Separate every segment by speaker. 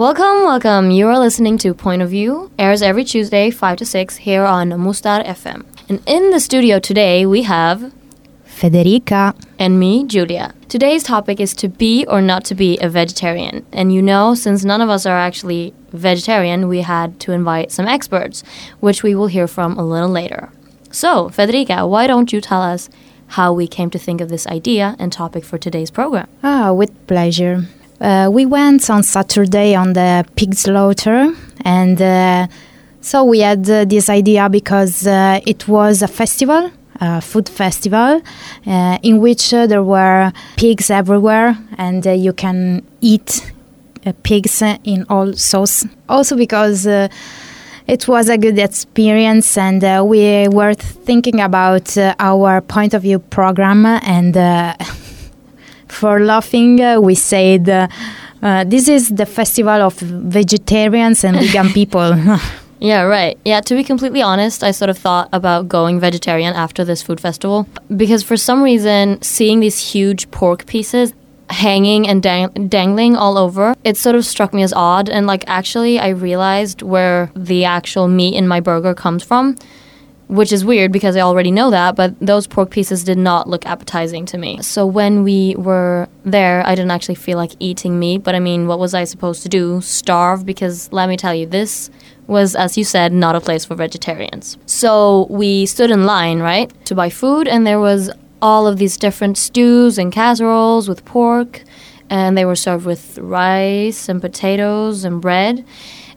Speaker 1: Welcome, welcome. You are listening to Point of View, airs every Tuesday, 5 to 6, here on Mustar FM. And in the studio today, we have
Speaker 2: Federica.
Speaker 1: and me, Julia. Today's topic is to be or not to be a vegetarian. And you know, since none of us are actually vegetarian, we had to invite some experts, which we will hear from a little later. So, Federica, why don't you tell us how we came to think of this idea and topic for today's program?
Speaker 2: Ah, with pleasure. Uh, we went on Saturday on the pig slaughter, and uh, so we had uh, this idea because uh, it was a festival, a food festival, uh, in which uh, there were pigs everywhere, and you can eat pigs in all sauce. Also because. It was a good experience, and uh, we were thinking about uh, our point of view program, and uh, for laughing, uh, we said, uh, uh, This is the festival of vegetarians and vegan people.
Speaker 1: Yeah, right. Yeah, to be completely honest, I sort of thought about going vegetarian after this food festival because for some reason, seeing these huge pork pieces hanging and dang- dangling all over, it sort of struck me as odd. And like, actually, I realized where the actual meat in my burger comes from, which is weird because I already know that, but those pork pieces did not look appetizing to me. So when we were there, I didn't actually feel like eating meat, but I mean, what was I supposed to do? Starve? Because let me tell you, this was, as you said, not a place for vegetarians. So we stood in line, right, to buy food, and there was all of these different stews and casseroles with pork, and they were served with rice and potatoes and bread.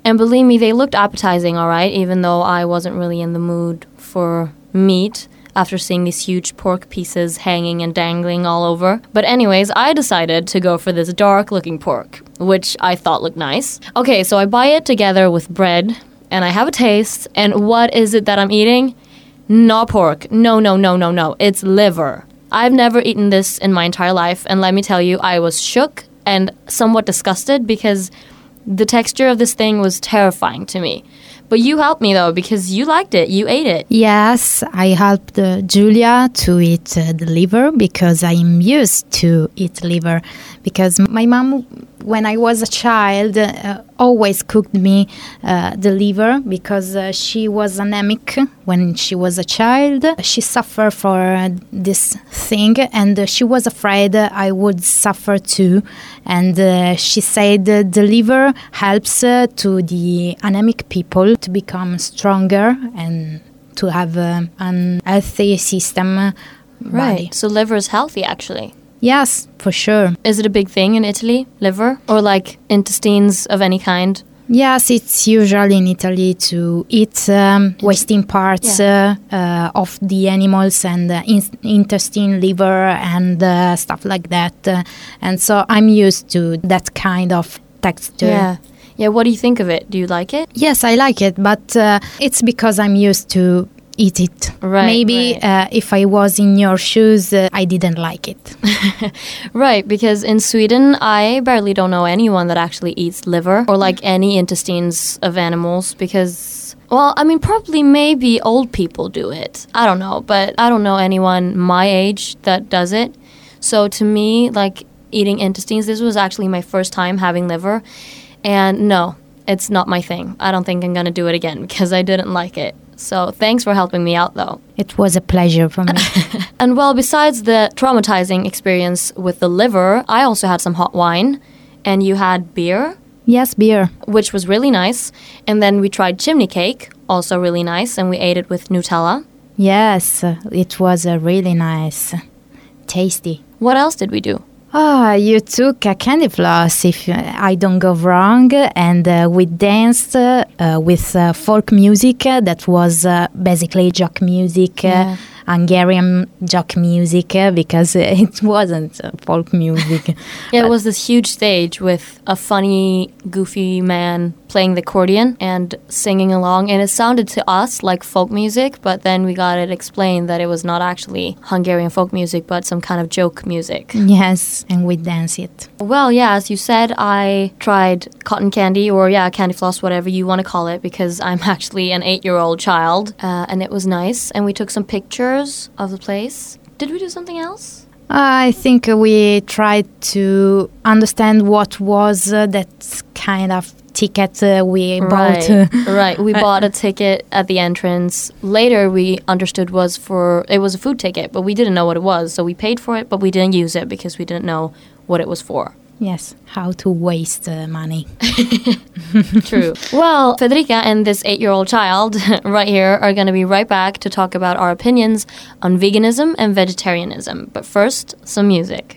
Speaker 1: And believe me, they looked appetizing, all right, even though I wasn't really in the mood for meat after seeing these huge pork pieces hanging and dangling all over. But, anyways, I decided to go for this dark looking pork, which I thought looked nice. Okay, so I buy it together with bread and I have a taste. And what is it that I'm eating? Not pork. No, no, no, no, no. It's liver. I've never eaten this in my entire life, and let me tell you, I was shook and somewhat disgusted because the texture of this thing was terrifying to me. But you helped me though because you liked it. You ate it.
Speaker 2: yes, I helped uh, Julia to eat uh, the liver because I'm used to eat liver. Because my mom, when I was a child, uh, always cooked me uh, the liver because uh, she was anemic when she was a child. She suffered for this thing and she was afraid I would suffer too. And uh, she said the liver helps uh, to the anemic people to become stronger and to have uh, an healthy system. Right. body.
Speaker 1: So liver is healthy actually.
Speaker 2: Yes, for sure.
Speaker 1: Is it a big thing in Italy, liver? Or like intestines of any kind?
Speaker 2: Yes, it's usual in Italy to eat um, wasting parts uh, uh, of the animals and uh, in- intestine, liver, and uh, stuff like that. Uh, and so I'm used to that kind of texture.
Speaker 1: Yeah. Yeah, what do you think of it? Do you like it?
Speaker 2: Yes, I like it, but uh, it's because I'm used to eat it.
Speaker 1: Right,
Speaker 2: Maybe
Speaker 1: right.
Speaker 2: Uh, if I was in your shoes, uh, I didn't like it.
Speaker 1: Right, because in Sweden, I barely don't know anyone that actually eats liver or like any intestines of animals because, well, I mean, probably maybe old people do it. I don't know, but I don't know anyone my age that does it. So to me, like eating intestines, this was actually my first time having liver. And no, it's not my thing. I don't think I'm going to do it again because I didn't like it. So thanks for helping me out though.
Speaker 2: It was a pleasure for me.
Speaker 1: And well, besides the traumatizing experience with the liver, I also had some hot wine, and you had beer,
Speaker 2: yes, beer.
Speaker 1: which was really nice. And then we tried chimney cake, also really nice, and we ate it with Nutella.
Speaker 2: Yes, it was uh, really nice. Tasty.
Speaker 1: What else did we do?
Speaker 2: Ah, you took a candy floss, if I don't go wrong, and uh, we danced uh, with uh, folk music uh, that was uh, basically jock music, uh,
Speaker 1: Yeah.
Speaker 2: Hungarian jock music, uh, because it wasn't uh, folk music.
Speaker 1: Yeah, it was this huge stage with a funny, goofy man playing the accordion and singing along. And it sounded to us like folk music, but then we got it explained that it was not actually Hungarian folk music, but some kind of joke music.
Speaker 2: yes, and we danced it.
Speaker 1: Well, yeah, as you said, I tried cotton candy or, yeah, candy floss, whatever you want to call it, because I'm actually an eight year old child. Uh, and it was nice. And we took some pictures of the place. Did we do something else?
Speaker 2: I think we tried to understand what was uh, that kind of ticket uh, we bought.
Speaker 1: Right, right. We bought a ticket at the entrance. Later, we understood was for it was a food ticket, but we didn't know what it was. So we paid for it, but we didn't use it because we didn't know what it was for.
Speaker 2: yes, how to waste uh, money.
Speaker 1: True. well, Federica and this eight-year-old child right here are going to be right back to talk about our opinions on veganism and vegetarianism. But first, some music.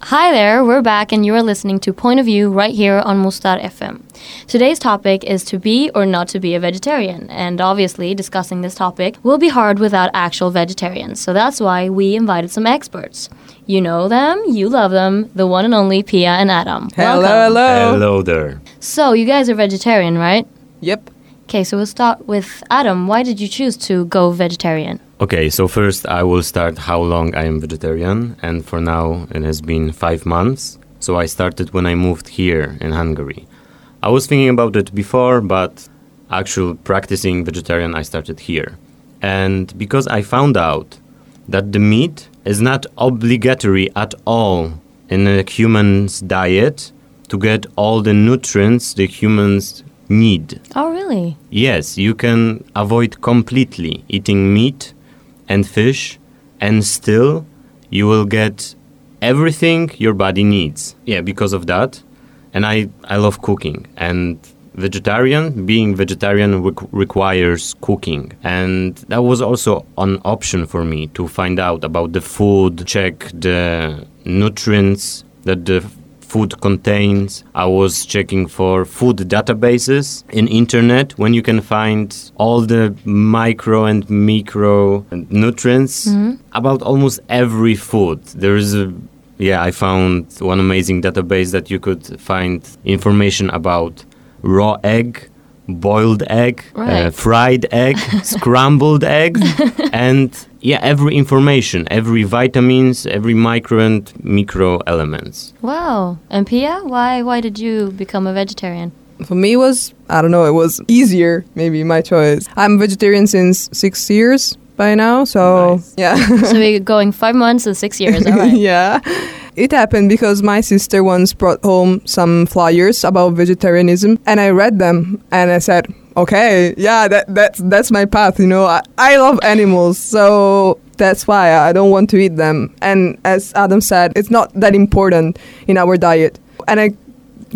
Speaker 1: Hi there, we're back and you are listening to Point of View right here on Mustar FM. Today's topic is to be or not to be a vegetarian, and obviously, discussing this topic will be hard without actual vegetarians, so that's why we invited some experts. You know them, you love them, the one and only Pia and Adam.
Speaker 3: Hello,
Speaker 1: Welcome.
Speaker 3: hello.
Speaker 4: Hello there.
Speaker 1: So, you guys are vegetarian, right?
Speaker 3: Yep.
Speaker 1: Okay, so we'll start with Adam. Why did you choose to go vegetarian?
Speaker 4: Okay, so first I will start how long I am vegetarian, and for now it has been five months. So I started when I moved here in Hungary. I was thinking about it before, but actual practicing vegetarian I started here. And because I found out that the meat is not obligatory at all in a human's diet to get all the nutrients the humans need.
Speaker 1: Oh, really?
Speaker 4: Yes, you can avoid completely eating meat and fish, and still you will get everything your body needs. Yeah, because of that. And I, I love cooking. And vegetarian, being vegetarian requ- requires cooking. And that was also an option for me to find out about the food, check the nutrients that the food contains. I was checking for food databases in internet when you can find all the micro and micro nutrients mm-hmm. about almost every food. There is a yeah, I found one amazing database that you could find information about raw egg, boiled egg, uh, fried egg, scrambled egg, and yeah, every information, every vitamins, every micro and micro elements.
Speaker 1: Wow. And Pia, why why did you become a vegetarian?
Speaker 3: For me, it was I don't know. It was easier, maybe my choice. I'm vegetarian since six years by now, so
Speaker 4: Nice.
Speaker 3: yeah,
Speaker 1: so we're going five months and six years. All right.
Speaker 3: yeah. It happened because my sister once brought home some flyers about vegetarianism, and I read them, and I said, "Okay, yeah, that that's that's my path." You know, I, I love animals, so that's why I don't want to eat them. And as Adam said, it's not that important in our diet, and I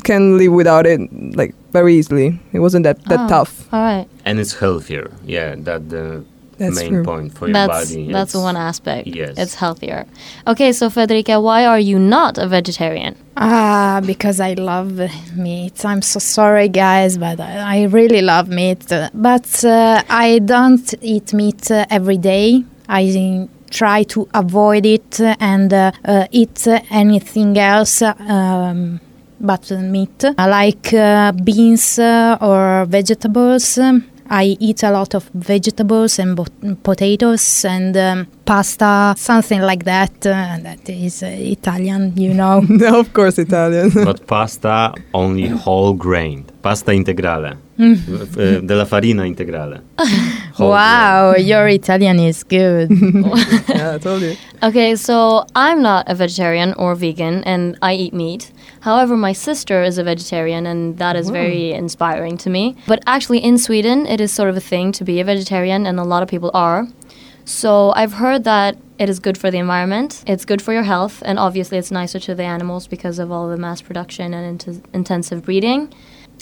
Speaker 3: can live without it like very easily. It wasn't that that
Speaker 1: Oh,
Speaker 3: tough.
Speaker 1: All right.
Speaker 4: And it's healthier. Yeah, that the
Speaker 3: That's
Speaker 4: main
Speaker 3: true.
Speaker 4: point for your
Speaker 1: That's
Speaker 4: body.
Speaker 1: that's
Speaker 4: It's-
Speaker 1: one aspect.
Speaker 4: Yes.
Speaker 1: It's healthier. Okay, so Federica, why are you not a vegetarian?
Speaker 2: Ah, because I love meat. I'm so sorry, guys, but I, I really love meat. Uh, But uh, I don't eat meat uh, every day. I try to avoid it and uh, uh, eat uh, anything else. Um, but uh, meat, I like uh, beans uh, or vegetables. Um, I eat a lot of vegetables and bo- potatoes and um, pasta, something like that. Uh, that is uh, Italian, you know.
Speaker 3: of course, Italian.
Speaker 4: But pasta only whole grain. Pasta integrale.
Speaker 1: Mm.
Speaker 4: Uh, della farina integrale. Whole
Speaker 2: wow, your Italian is good.
Speaker 3: yeah, I told you.
Speaker 1: Okay, so I'm not a vegetarian or vegan, and I eat meat. However, my sister is a vegetarian, and that is very inspiring to me. But actually, in Sweden, it is sort of a thing to be a vegetarian, and a lot of people are. So I've heard that it is good for the environment, it's good for your health, and obviously, it's nicer to the animals because of all the mass production and int- intensive breeding.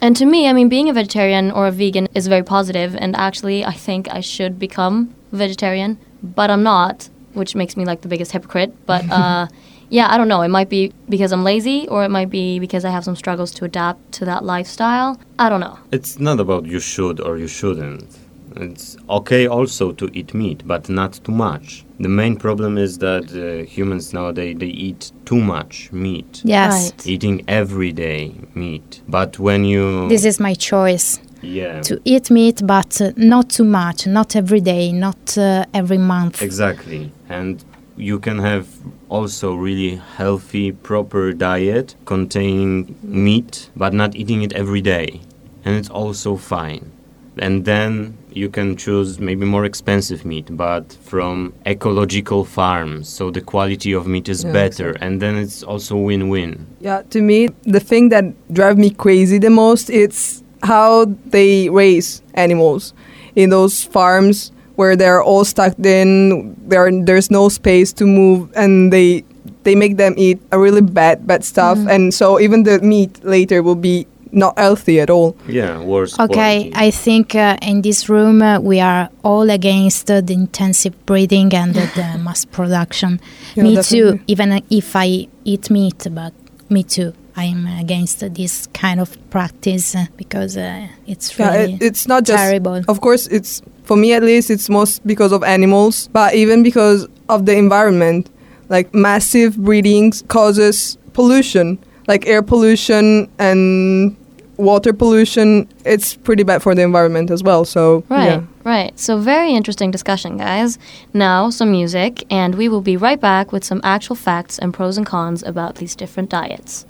Speaker 1: And to me, I mean, being a vegetarian or a vegan is very positive, and actually, I think I should become vegetarian, but I'm not, which makes me like the biggest hypocrite. But uh, yeah, I don't know. It might be because I'm lazy, or it might be because I have some struggles to adapt to that lifestyle. I don't know.
Speaker 4: It's not about you should or you shouldn't. It's okay also to eat meat, but not too much. The main problem is that uh, humans nowadays they eat too much meat.
Speaker 2: yes.
Speaker 1: Right.
Speaker 4: Eating every day meat. But when you
Speaker 2: This is my choice
Speaker 4: yeah
Speaker 2: to eat meat, but uh, not too much, not every day, not uh, every month.
Speaker 4: Exactly. And you can have also really healthy, proper diet containing meat, but not eating it every day. And it's also fine. And then you can choose maybe more expensive meat, but from ecological farms, so the quality of meat is
Speaker 3: Yeah,
Speaker 4: better,
Speaker 3: exactly.
Speaker 4: and then it's also win-win.
Speaker 3: Yeah, to me, the thing that drives me crazy the most it's how they raise animals in those farms where they're all stuck in. There, there's no space to move, and they they make them eat a really bad bad stuff, mm-hmm. and so even the meat later will be not healthy at all.
Speaker 4: Yeah, worse.
Speaker 2: Okay,
Speaker 4: quality.
Speaker 2: I think uh, in this room uh, we are all against uh, the intensive breeding and uh, the mass production.
Speaker 3: Yeah,
Speaker 2: me
Speaker 3: definitely.
Speaker 2: too, even if I eat meat, but me too. I'm against this kind of practice uh, because uh, it's
Speaker 3: Yeah,
Speaker 2: really
Speaker 3: it, it's not just.
Speaker 2: terrible.
Speaker 3: Of course, it's for me at least. It's most because of animals, but even because of the environment. Like massive breeding causes pollution, like air pollution and water pollution. It's pretty bad for the environment as well. So
Speaker 1: Right,
Speaker 3: yeah.
Speaker 1: right. So, very interesting discussion, guys. Now, some music, and we will be right back with some actual facts and pros and cons about these different diets.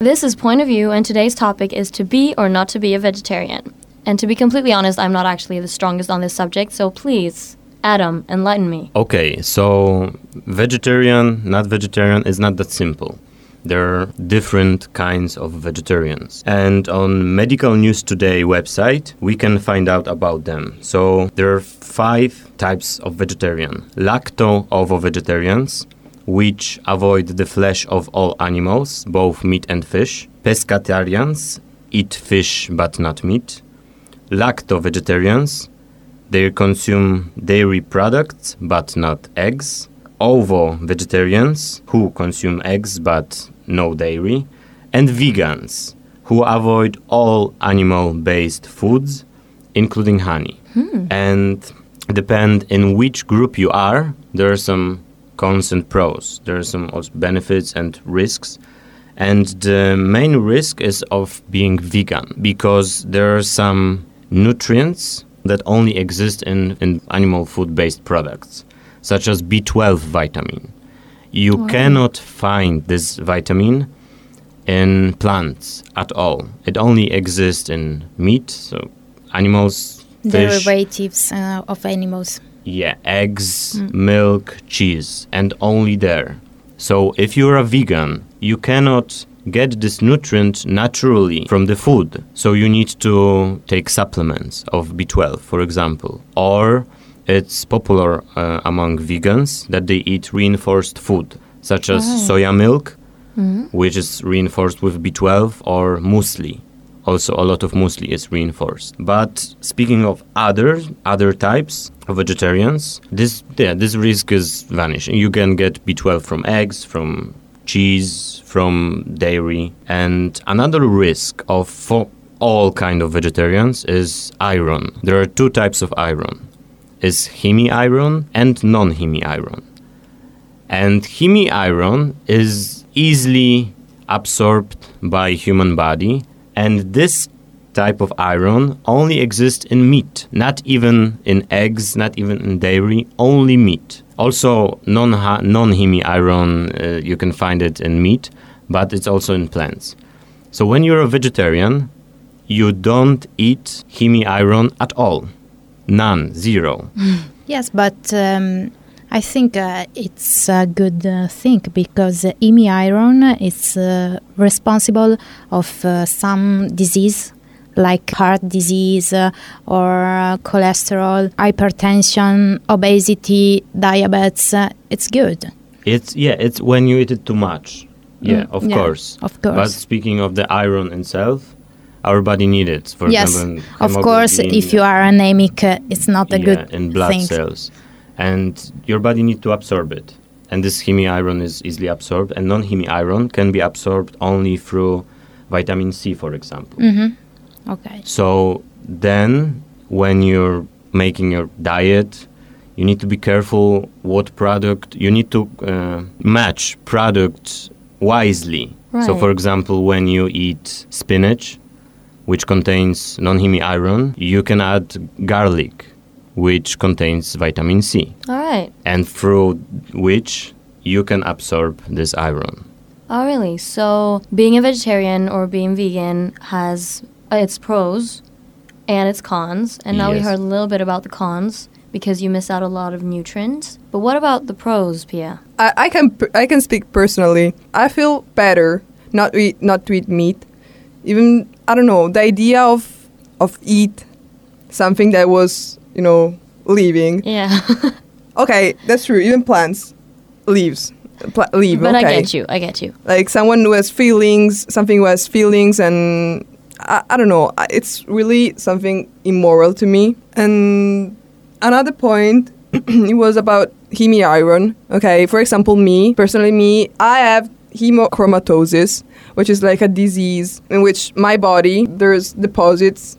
Speaker 1: This is Point of View, and today's topic is to be or not to be a vegetarian. And to be completely honest, I'm not actually the strongest on this subject, so please, Adam, enlighten me.
Speaker 4: Okay, so vegetarian, not vegetarian is not that simple. There are different kinds of vegetarians. And on Medical News Today website, we can find out about them. So there are five types of vegetarian. Lacto-ovo vegetarians, which avoid the flesh of all animals, both meat and fish. Pescatarians, eat fish but not meat. Lacto-vegetarians, they consume dairy products but not eggs. Ovo vegetarians who consume eggs but no dairy. And vegans who avoid all animal based foods, including honey. Hmm. And depend in which group you are, there are some cons and pros. There are some benefits and risks. And the main risk is of being vegan because there are some nutrients that only exist in, in animal food based products, such as B12 vitamin. You cannot find this vitamin in plants at all. It only exists in meat, so animals, fish,
Speaker 2: derivatives uh, of animals.
Speaker 4: yeah, eggs, milk, cheese, and only there. So if you're a vegan, you cannot get this nutrient naturally from the food. So you need to take supplements of B12, for example. Or it's popular uh, among vegans that they eat reinforced food, such as soya milk, which is reinforced with B12, or muesli. Also, a lot of muesli is reinforced. But speaking of other other types of vegetarians, this yeah, this risk is vanishing. You can get B12 from eggs, from cheese, from dairy, and another risk of for all kind of vegetarians is iron. There are two types of iron: is hemi-iron and non-hemi-iron. And hemi-iron is easily absorbed by human body and this type of iron only exists in meat not even in eggs not even in dairy only meat. Also non non hemi iron uh, you can find it in meat but it's also in plants. So when you're a vegetarian you don't eat hemi iron at all none zero
Speaker 2: Yes, but um, I think uh, it's a good uh, thing because uh, IMI iron is uh, responsible of uh, some disease like heart disease uh, or cholesterol, hypertension, obesity, diabetes. Uh, it's good.
Speaker 4: It's yeah, it's when you eat it too much. Yeah,
Speaker 2: Mm,
Speaker 4: of
Speaker 2: yeah,
Speaker 4: course.
Speaker 2: of course.
Speaker 4: But speaking of the iron itself, our body needs it. For
Speaker 2: yes,
Speaker 4: example,
Speaker 2: of course, if you are anemic, uh, it's not a
Speaker 4: yeah,
Speaker 2: good
Speaker 4: in blood
Speaker 2: thing.
Speaker 4: cells, and your body needs to absorb it. And this heme iron is easily absorbed, and non-heme iron can be absorbed only through vitamin C, for example.
Speaker 2: hmm Okay.
Speaker 4: So then, when you're making your diet, you need to be careful what product you need to uh, match products wisely.
Speaker 1: Right.
Speaker 4: So, for example, when you eat spinach, which contains non-heme iron, you can add garlic, which contains vitamin C,
Speaker 1: All right.
Speaker 4: and through which you can absorb this iron.
Speaker 1: Oh, really? So, being a vegetarian or being vegan has uh, its pros and its cons. And now we heard a little bit about the cons because you miss out a lot of nutrients. But what about the pros, Pia?
Speaker 3: I, I can I can speak personally. I feel better not to eat not to eat meat. Even I don't know the idea of of eat something that was you know living.
Speaker 1: Yeah.
Speaker 3: Okay, that's true. Even plants, leaves, Pla- leave.
Speaker 1: but
Speaker 3: okay.
Speaker 1: I get you. I get you.
Speaker 3: Like someone who has feelings, something who has feelings, and I, I don't know. It's really something immoral to me. And another point, it was about hemi-iron. Okay, for example, me personally, me, I have hemochromatosis, which is like a disease in which my body there's deposits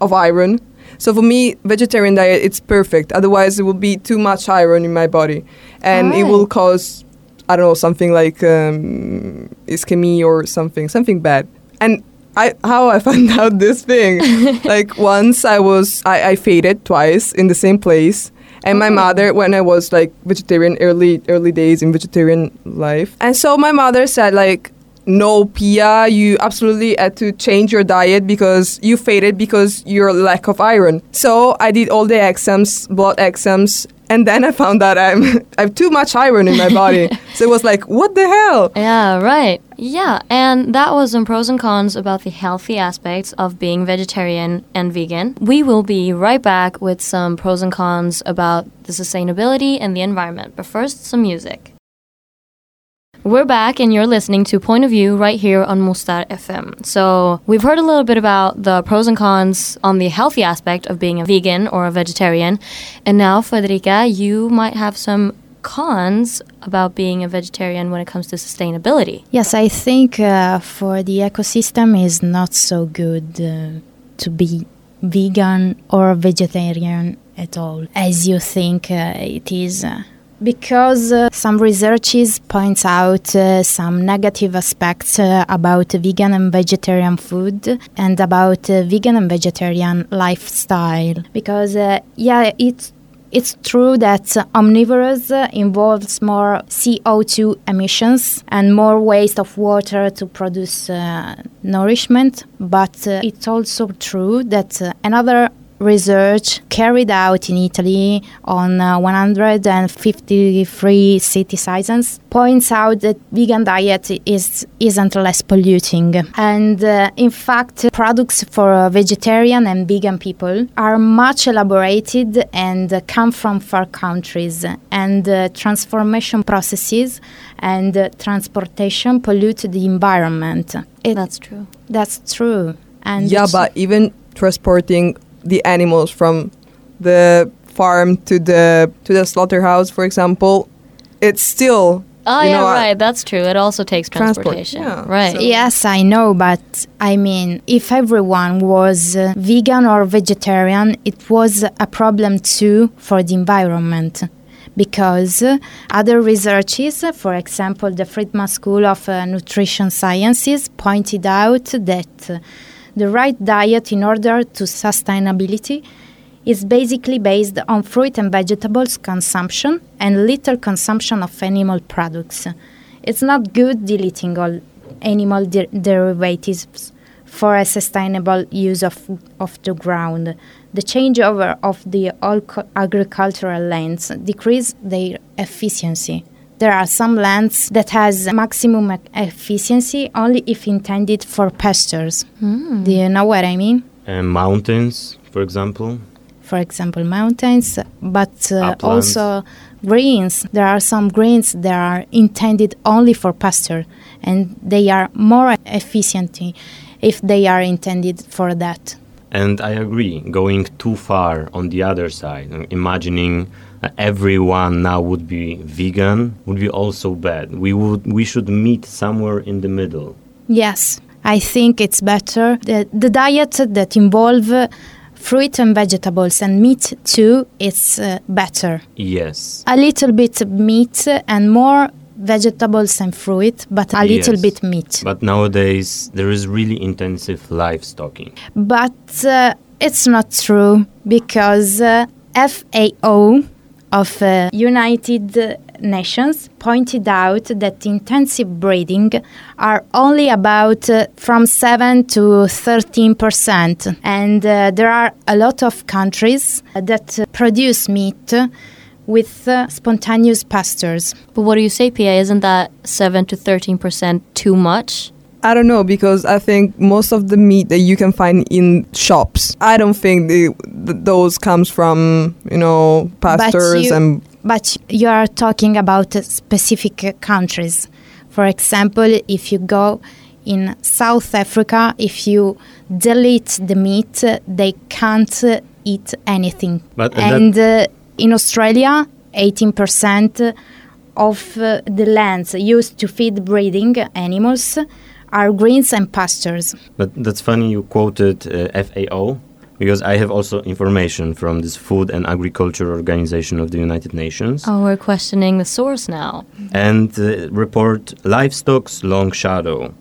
Speaker 3: of iron. So for me, vegetarian diet it's perfect. Otherwise, it will be too much iron in my body, and it will cause I don't know something like um, ischemia or something, something bad. And I how I found out this thing, like once I was I, I faded twice in the same place. And my mother, when I was like vegetarian, early early days in vegetarian life, and so my mother said like, "No, Pia, you absolutely had to change your diet because you faded because your lack of iron." So I did all the exams, blood exams, and then I found out I'm I have too much iron in my body. so it was like, "What the hell?"
Speaker 1: Yeah, right. Yeah, and that was some pros and cons about the healthy aspects of being vegetarian and vegan. We will be right back with some pros and cons about the sustainability and the environment. But first, some music. We're back, and you're listening to Point of View right here on Mustar FM. So, we've heard a little bit about the pros and cons on the healthy aspect of being a vegan or a vegetarian. And now, Federica, you might have some cons about being a vegetarian when it comes to sustainability.
Speaker 2: Yes, I think uh, for the ecosystem is not so good uh, to be vegan or vegetarian at all as you think uh, it is. Because uh, some researches points out uh, some negative aspects uh, about vegan and vegetarian food and about uh, vegan and vegetarian lifestyle. Because uh, yeah, it's it's true that omnivorous involves more CO2 emissions and more waste of water to produce uh, nourishment, but it's also true that another research carried out in Italy on uh, 153 citizens points out that vegan diet is isn't less polluting. And uh, in fact products for uh, vegetarian and vegan people are much elaborated and uh, come from far countries. And uh, transformation processes and uh, transportation pollute the environment. It-
Speaker 1: That's true.
Speaker 2: that's true. And
Speaker 3: yeah, but even transporting the animals from the farm to the to the slaughterhouse, for example, it's still
Speaker 1: Oh,
Speaker 3: you
Speaker 1: yeah,
Speaker 3: know, I-
Speaker 1: right. That's true. It also takes
Speaker 3: Transport,
Speaker 1: transportation.
Speaker 3: yeah.
Speaker 1: Right.
Speaker 3: So-
Speaker 2: Yes, I know, but I mean, if everyone was uh, vegan or vegetarian, it was a problem too for the environment. Because uh, other researches, uh, for example, the Friedman School of uh, Nutrition Sciences, pointed out that uh, the right diet in order to sustainability is basically based on fruit and vegetables consumption and little consumption of animal products. It's not good deleting all animal de- derivatives for a sustainable use of, of the ground. The changeover of the agricultural lands decrease their efficiency. There are some lands that has maximum e- efficiency only if intended for pastures. Do you know what I mean?
Speaker 4: And mountains, for example.
Speaker 2: for example, mountains, but uh, also greens. There are some greens that are intended only for pasture, and they are more efficient if they are intended for that.
Speaker 4: And I agree, going too far on the other side, uh, imagining everyone now would be vegan would be also bad. We would we should meet somewhere in the middle.
Speaker 2: Yes, I think it's better the, the diet that involve fruit and vegetables and meat too. It's uh, better.
Speaker 4: Yes.
Speaker 2: A little bit of meat and more vegetables and fruit, but a little
Speaker 4: Yes.
Speaker 2: bit meat.
Speaker 4: But nowadays there is really intensive livestocking.
Speaker 2: but uh, it's not true because uh, FAO of uh, United Nations pointed out that intensive breeding are only about uh, from 7 to 13 percent, and uh, there are a lot of countries that uh, produce meat with uh, spontaneous pastures.
Speaker 1: But what do you say, Pia? Isn't that 7 to 13% too much?
Speaker 3: I don't know because I think most of the meat that you can find in shops, I don't think the, th- those comes from you know pastors
Speaker 2: you-
Speaker 3: and
Speaker 2: But you are talking about uh, specific uh, countries. For example, if you go in South Africa, if you delete the meat, they can't uh, eat anything.
Speaker 4: But that-
Speaker 2: and uh, in Australia, 18% of uh, the lands used to feed breeding animals are greens and pastures.
Speaker 4: But that's funny you quoted uh, FAO because I have also information from this Food and Agriculture Organization of the United Nations
Speaker 1: Oh, we're questioning the source now.
Speaker 4: and uh, report livestock's long shadow.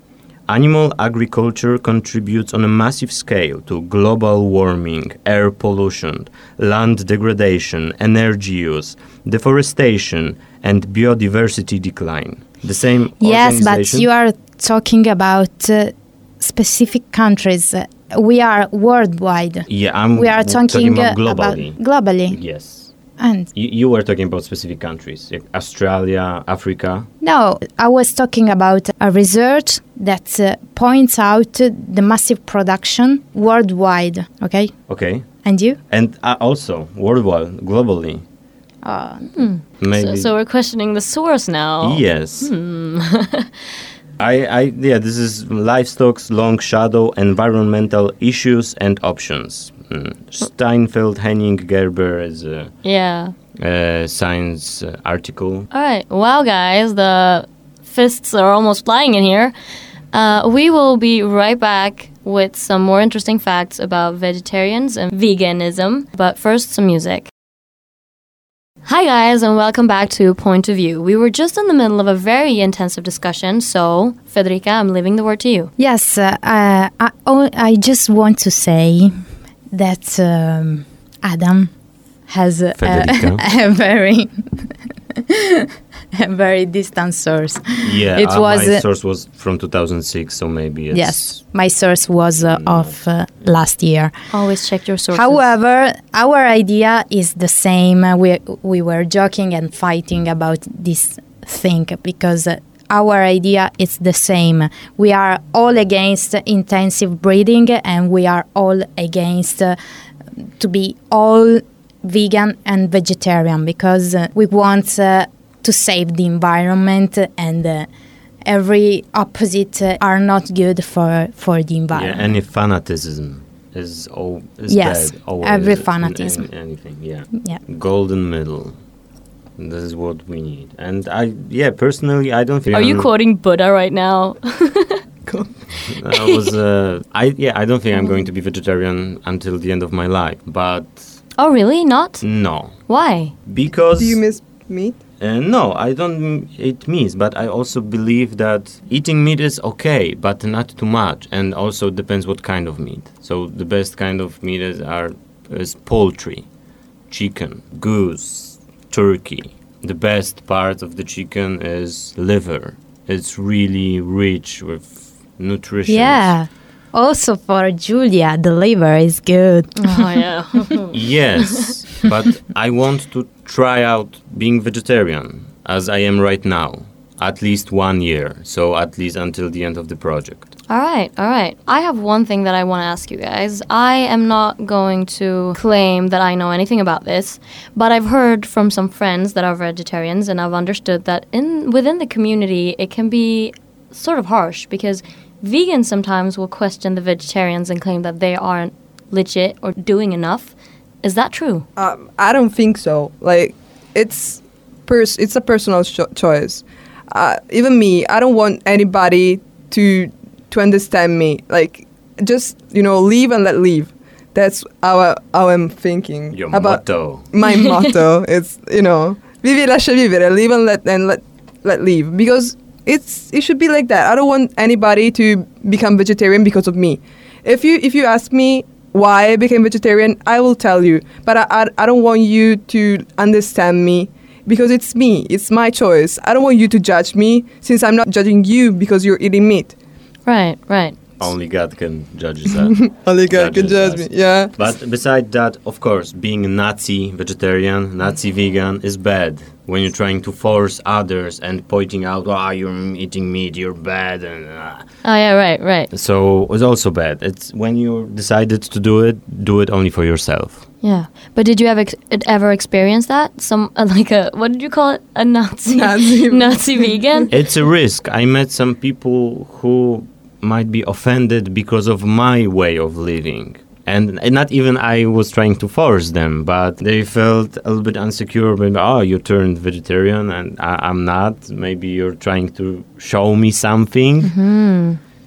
Speaker 4: Animal agriculture contributes on a massive scale to global warming, air pollution, land degradation, energy use, deforestation, and biodiversity decline. The same
Speaker 2: Yes, but you are talking about uh, specific countries. We are worldwide.
Speaker 4: yeah, I'm
Speaker 2: we are
Speaker 4: w-
Speaker 2: talking,
Speaker 4: about globally.
Speaker 2: about globally.
Speaker 4: yes.
Speaker 2: And
Speaker 4: You, you were talking about specific countries, like Australia, Africa.
Speaker 2: no, I was talking about a research that uh, points out the massive production worldwide. Okay,
Speaker 4: Okay.
Speaker 2: and you?
Speaker 4: And uh, also worldwide, globally.
Speaker 2: Uh,
Speaker 4: Maybe.
Speaker 1: So, so we're questioning the source now.
Speaker 4: yes. I, I, yeah, this is livestock's long shadow, environmental issues and options. Mm. Steinfeld Henning Gerber as a,
Speaker 1: Yeah.
Speaker 4: a science uh, article.
Speaker 1: All right. Wow, guys, the fists are almost flying in here. Uh, we will be right back with some more interesting facts about vegetarians and veganism. But first, some music. Hi, guys, and welcome back to Point of View. We were just in the middle of a very intensive discussion, so, Federica, I'm leaving the word to you.
Speaker 2: yes, uh, uh, I, I just want to say that um, Adam has a,
Speaker 4: Federica.
Speaker 2: a, very. a very distant source.
Speaker 4: Yeah,
Speaker 2: It
Speaker 4: uh,
Speaker 2: was,
Speaker 4: my
Speaker 2: uh,
Speaker 4: source was from 2006, so maybe it's
Speaker 2: Yes, my source was uh, of uh, last year.
Speaker 1: Always check your sources.
Speaker 2: However, our idea is the same. Uh, We we were joking and fighting about this thing because uh, our idea is the same. We are all against intensive breeding, and we are all against uh, to be all vegan and vegetarian because uh, we want uh, to save the environment and. Uh, Every opposite uh, are not good for for the
Speaker 4: Yeah,
Speaker 2: environment.
Speaker 4: any fanaticism is, all, is
Speaker 2: Yes,
Speaker 4: always
Speaker 2: every
Speaker 4: in- in
Speaker 2: fanatism.
Speaker 4: anything, yeah.
Speaker 2: yeah.
Speaker 4: golden middle. This is what we need. And I, yeah, personally, I don't think.
Speaker 1: Are you
Speaker 4: I'm-
Speaker 1: quoting Buddha right now?
Speaker 4: I was, uh, I yeah, I don't think I'm going to be vegetarian until the end of my life. But
Speaker 1: oh, really? Not?
Speaker 4: no,
Speaker 1: Why?
Speaker 4: because
Speaker 3: do you miss meat?
Speaker 4: uh, no, I don't eat meat. But I also believe that eating meat is okay, but not too much. And also depends what kind of meat. So the best kind of meat is are is poultry, chicken, goose, turkey. The best part of the chicken is liver. It's really rich with nutrition.
Speaker 2: Yeah. Also for Julia, the liver is good.
Speaker 1: Oh, yeah.
Speaker 4: Yes, but I want to try out being vegetarian as I am right now. At least one year, so at least until the end of the project.
Speaker 1: All right, all right. I have one thing that I want to ask you guys. I am not going to claim that I know anything about this, but I've heard from some friends that are vegetarians and I've understood that in within the community it can be sort of harsh because vegans sometimes will question the vegetarians and claim that they aren't legit or doing enough. Is that true?
Speaker 3: Um, I don't think so. Like, it's pers- it's a personal cho- choice. Uh, even me, I don't want anybody to to understand me. Like, just you know, leave and let leave. That's how, I, how I'm thinking
Speaker 4: Your
Speaker 3: about
Speaker 4: motto.
Speaker 3: my motto. It's you know, vivi lascia vivere, live and let and let let leave because it's it should be like that. I don't want anybody to become vegetarian because of me. If you if you ask me why I became vegetarian, I will tell you. But I I, I don't want you to understand me because it's me. It's my choice. I don't want you to judge me since I'm not judging you because you're eating meat.
Speaker 1: Right, right.
Speaker 4: Only God can judge that.
Speaker 3: Only God can
Speaker 4: Judges
Speaker 3: judge me. Yeah.
Speaker 4: But beside that, of course, being a Nazi vegetarian, Nazi vegan is bad. When you're trying to force others and pointing out, "Ah, you're eating meat, you're bad," and uh,
Speaker 1: Oh yeah, right, right.
Speaker 4: so it's also bad. It's when you decided to do it, do it only for yourself.
Speaker 1: Yeah. But did you ever ex- ever experience that? Some uh, like a what did you call it? A Nazi
Speaker 3: Nazi.
Speaker 1: Nazi vegan?
Speaker 4: It's a risk. I met some people who might be offended because of my way of living. And and not even I was trying to force them, but they felt a little bit insecure. Maybe, oh, you turned vegetarian and I, I'm not. Maybe you're trying to show me something.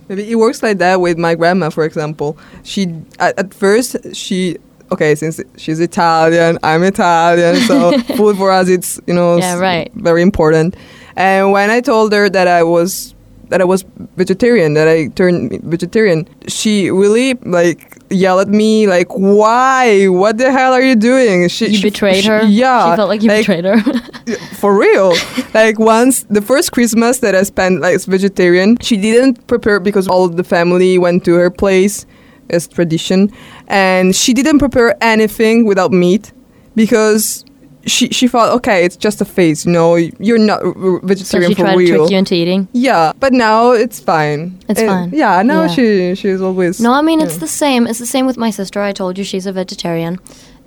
Speaker 3: Maybe it works like that with my grandma, for example. She at, at first she okay since she's Italian, I'm Italian, so food for us it's you know
Speaker 1: Yeah, right.
Speaker 3: very important. And when I told her that I was that I was vegetarian, that I turned vegetarian, she really like yelled at me like, "Why? What the hell are you doing?" She,
Speaker 1: You
Speaker 3: she-
Speaker 1: betrayed
Speaker 3: she-
Speaker 1: her.
Speaker 3: Yeah,
Speaker 1: She felt like you betrayed her.
Speaker 3: for real. like once the first Christmas that I spent like vegetarian, she didn't prepare because all the family went to her place as tradition, and she didn't prepare anything without meat because she she thought okay it's just a phase you know you're not r- r-
Speaker 1: so
Speaker 3: vegetarian
Speaker 1: she
Speaker 3: for
Speaker 1: tried to trick you into eating.
Speaker 3: yeah but now it's fine
Speaker 1: It's
Speaker 3: And-
Speaker 1: fine.
Speaker 3: yeah now
Speaker 1: Yeah.
Speaker 3: she she's always
Speaker 1: No, I mean it's the same. It's the same with my sister. I told you she's a vegetarian,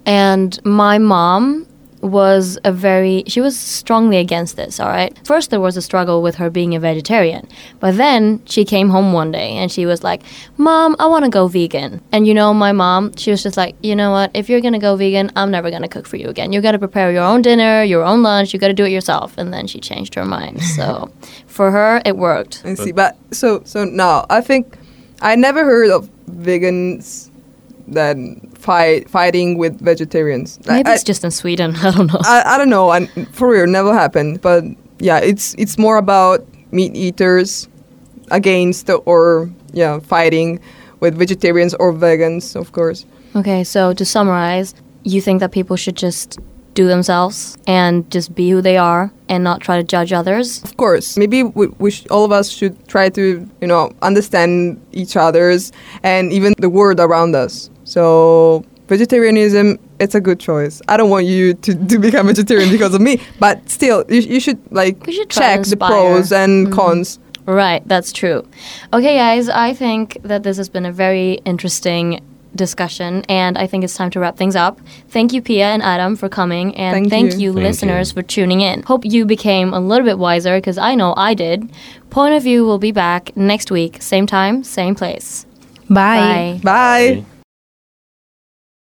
Speaker 1: and my mom was a very she was strongly against this all right? First there was a struggle with her being a vegetarian but then she came home one day and she was like mom i want to go vegan. And you know my mom she was just like you know what? If you're gonna go vegan i'm never gonna cook for you again. You gotta prepare your own dinner your own lunch you gotta do it yourself. And then she changed her mind. So for her it worked.
Speaker 3: I see. But so so now I think I never heard of vegans that fight fighting with vegetarians. I-
Speaker 1: maybe
Speaker 3: I,
Speaker 1: it's just in sweden i don't know
Speaker 3: I, I don't know. And for real, never happened. But yeah, it's it's more about meat eaters against or yeah fighting with vegetarians or vegans, of course.
Speaker 1: Okay, so to summarize, you think that people should just do themselves and just be who they are and not try to judge others?
Speaker 3: Of course, maybe we, we sh- all of us should try to you know understand each other's and even the world around us. So vegetarianism, it's a good choice. I don't want you to, to become vegetarian because of me, but still, you, you should like
Speaker 1: We should
Speaker 3: check the pros and mm-hmm. cons.
Speaker 1: Right, that's true. Okay, guys, I think that this has been a very interesting discussion and I think it's time to wrap things up. Thank you, Pia and Adam, for coming and
Speaker 3: Thank
Speaker 1: thank,
Speaker 3: you.
Speaker 1: you,
Speaker 4: Thank
Speaker 1: listeners
Speaker 4: you.
Speaker 1: for tuning in. Hope you became a little bit wiser because I know I did. Point of View will be back next week, same time, same place.
Speaker 2: Bye.
Speaker 1: Bye.
Speaker 3: Bye.
Speaker 4: Okay.